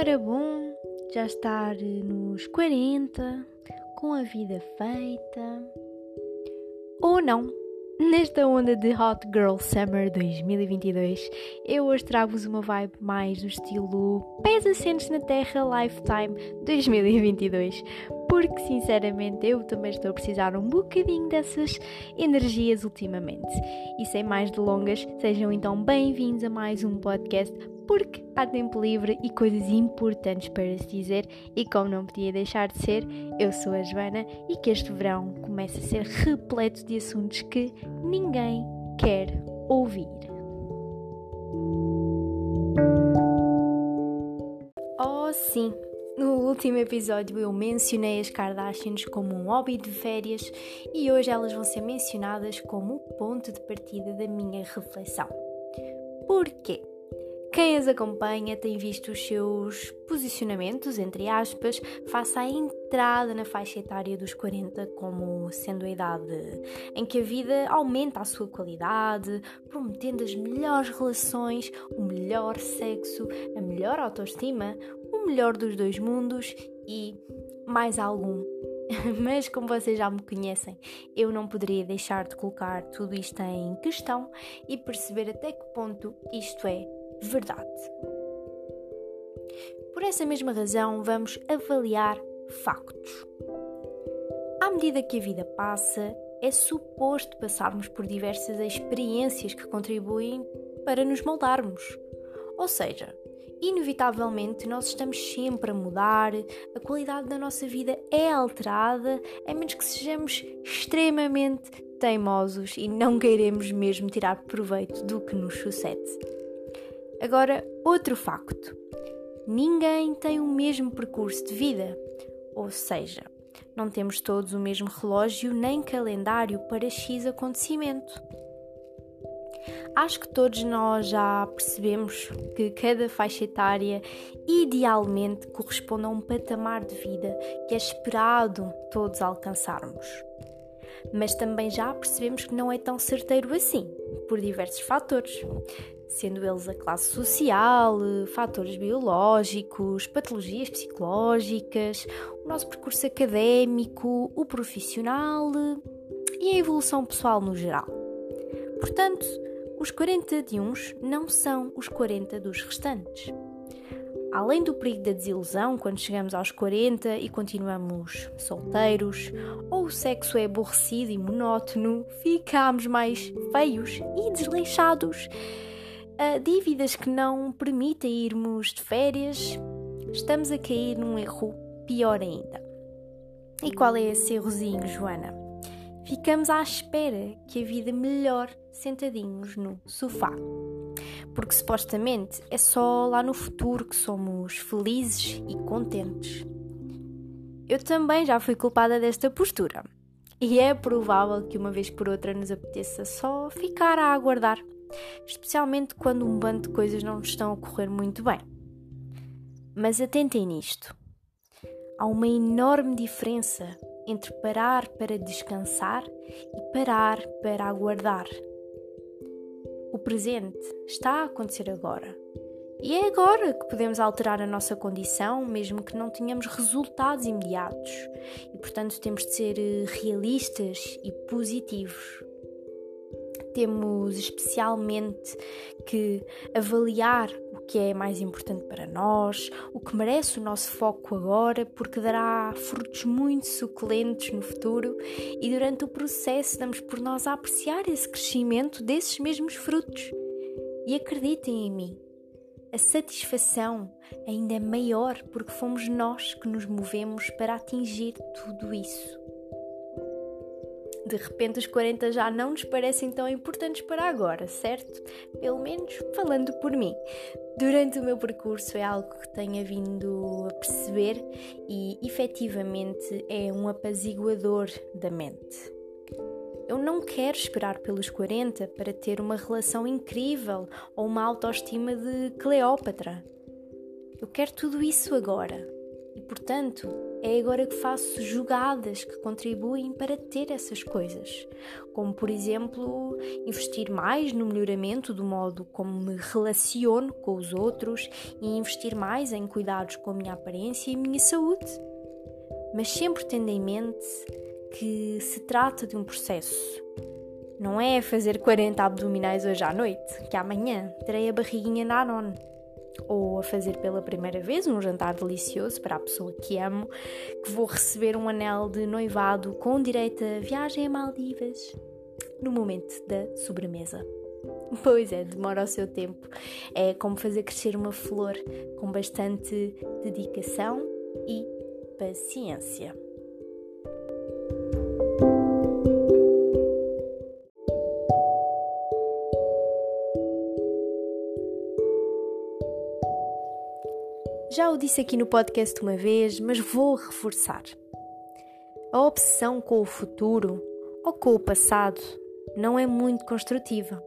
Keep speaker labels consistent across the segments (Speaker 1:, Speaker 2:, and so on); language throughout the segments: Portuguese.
Speaker 1: Era bom já estar nos 40, com a vida feita? Ou não? Nesta onda de Hot Girl Summer 2022, eu hoje trago-vos uma vibe mais do estilo Pés Assentes na Terra Lifetime 2022, porque sinceramente eu também estou a precisar um bocadinho dessas energias ultimamente. E sem mais delongas, sejam então bem-vindos a mais um podcast porque há tempo livre e coisas importantes para se dizer, e como não podia deixar de ser, eu sou a Joana e que este verão começa a ser repleto de assuntos que ninguém quer ouvir. Oh, sim! No último episódio eu mencionei as Kardashians como um hobby de férias e hoje elas vão ser mencionadas como o ponto de partida da minha reflexão. Porquê? Quem as acompanha tem visto os seus posicionamentos, entre aspas, face à entrada na faixa etária dos 40 como sendo a idade em que a vida aumenta a sua qualidade, prometendo as melhores relações, o melhor sexo, a melhor autoestima, o melhor dos dois mundos e mais algum. Mas como vocês já me conhecem, eu não poderia deixar de colocar tudo isto em questão e perceber até que ponto isto é verdade. Por essa mesma razão, vamos avaliar factos. À medida que a vida passa, é suposto passarmos por diversas experiências que contribuem para nos moldarmos. Ou seja, inevitavelmente nós estamos sempre a mudar, a qualidade da nossa vida é alterada, a menos que sejamos extremamente teimosos e não queiremos mesmo tirar proveito do que nos sucede. Agora, outro facto: ninguém tem o mesmo percurso de vida, ou seja, não temos todos o mesmo relógio nem calendário para X acontecimento. Acho que todos nós já percebemos que cada faixa etária idealmente corresponde a um patamar de vida que é esperado todos alcançarmos. Mas também já percebemos que não é tão certeiro assim, por diversos fatores, sendo eles a classe social, fatores biológicos, patologias psicológicas, o nosso percurso académico, o profissional e a evolução pessoal no geral. Portanto, os 40 de uns não são os 40 dos restantes. Além do perigo da desilusão quando chegamos aos 40 e continuamos solteiros, ou o sexo é aborrecido e monótono, ficamos mais feios e desleixados uh, dívidas que não permitem irmos de férias, estamos a cair num erro pior ainda. E qual é esse errozinho, Joana? Ficamos à espera que a vida melhore sentadinhos no sofá. Porque supostamente é só lá no futuro que somos felizes e contentes. Eu também já fui culpada desta postura. E é provável que uma vez por outra nos apeteça só ficar a aguardar especialmente quando um bando de coisas não estão a correr muito bem. Mas atentem nisto. Há uma enorme diferença entre parar para descansar e parar para aguardar. O presente está a acontecer agora. E é agora que podemos alterar a nossa condição, mesmo que não tenhamos resultados imediatos. E portanto temos de ser eh, realistas e positivos temos especialmente que avaliar que é mais importante para nós, o que merece o nosso foco agora, porque dará frutos muito suculentos no futuro e durante o processo damos por nós a apreciar esse crescimento desses mesmos frutos. E acreditem em mim, a satisfação ainda é maior porque fomos nós que nos movemos para atingir tudo isso de repente os 40 já não nos parecem tão importantes para agora, certo? Pelo menos falando por mim. Durante o meu percurso é algo que tenha vindo a perceber e efetivamente é um apaziguador da mente. Eu não quero esperar pelos 40 para ter uma relação incrível ou uma autoestima de Cleópatra. Eu quero tudo isso agora e, portanto, é agora que faço jogadas que contribuem para ter essas coisas, como por exemplo investir mais no melhoramento do modo como me relaciono com os outros e investir mais em cuidados com a minha aparência e a minha saúde. Mas sempre tendo em mente que se trata de um processo. Não é fazer 40 abdominais hoje à noite, que amanhã terei a barriguinha na Anon ou a fazer pela primeira vez um jantar delicioso para a pessoa que amo, que vou receber um anel de noivado com direito a viagem a Maldivas no momento da sobremesa. Pois é, demora o seu tempo. É como fazer crescer uma flor com bastante dedicação e paciência. Já o disse aqui no podcast uma vez, mas vou reforçar. A obsessão com o futuro ou com o passado não é muito construtiva.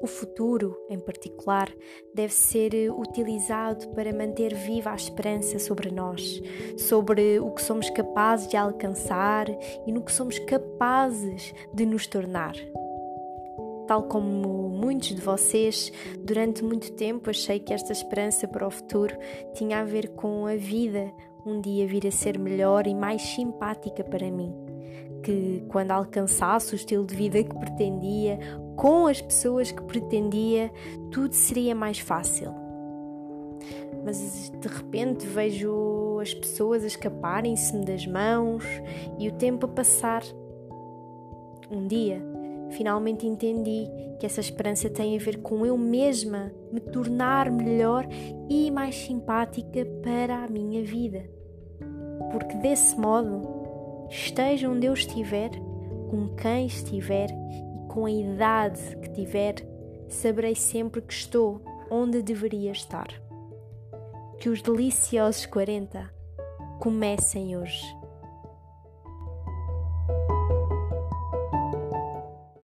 Speaker 1: O futuro, em particular, deve ser utilizado para manter viva a esperança sobre nós, sobre o que somos capazes de alcançar e no que somos capazes de nos tornar. Tal como muitos de vocês, durante muito tempo achei que esta esperança para o futuro tinha a ver com a vida um dia vir a ser melhor e mais simpática para mim. Que quando alcançasse o estilo de vida que pretendia, com as pessoas que pretendia, tudo seria mais fácil. Mas de repente vejo as pessoas a escaparem-se-me das mãos e o tempo a passar. Um dia Finalmente entendi que essa esperança tem a ver com eu mesma me tornar melhor e mais simpática para a minha vida. Porque desse modo, esteja onde eu estiver, com quem estiver e com a idade que tiver, saberei sempre que estou onde deveria estar. Que os deliciosos 40 comecem hoje.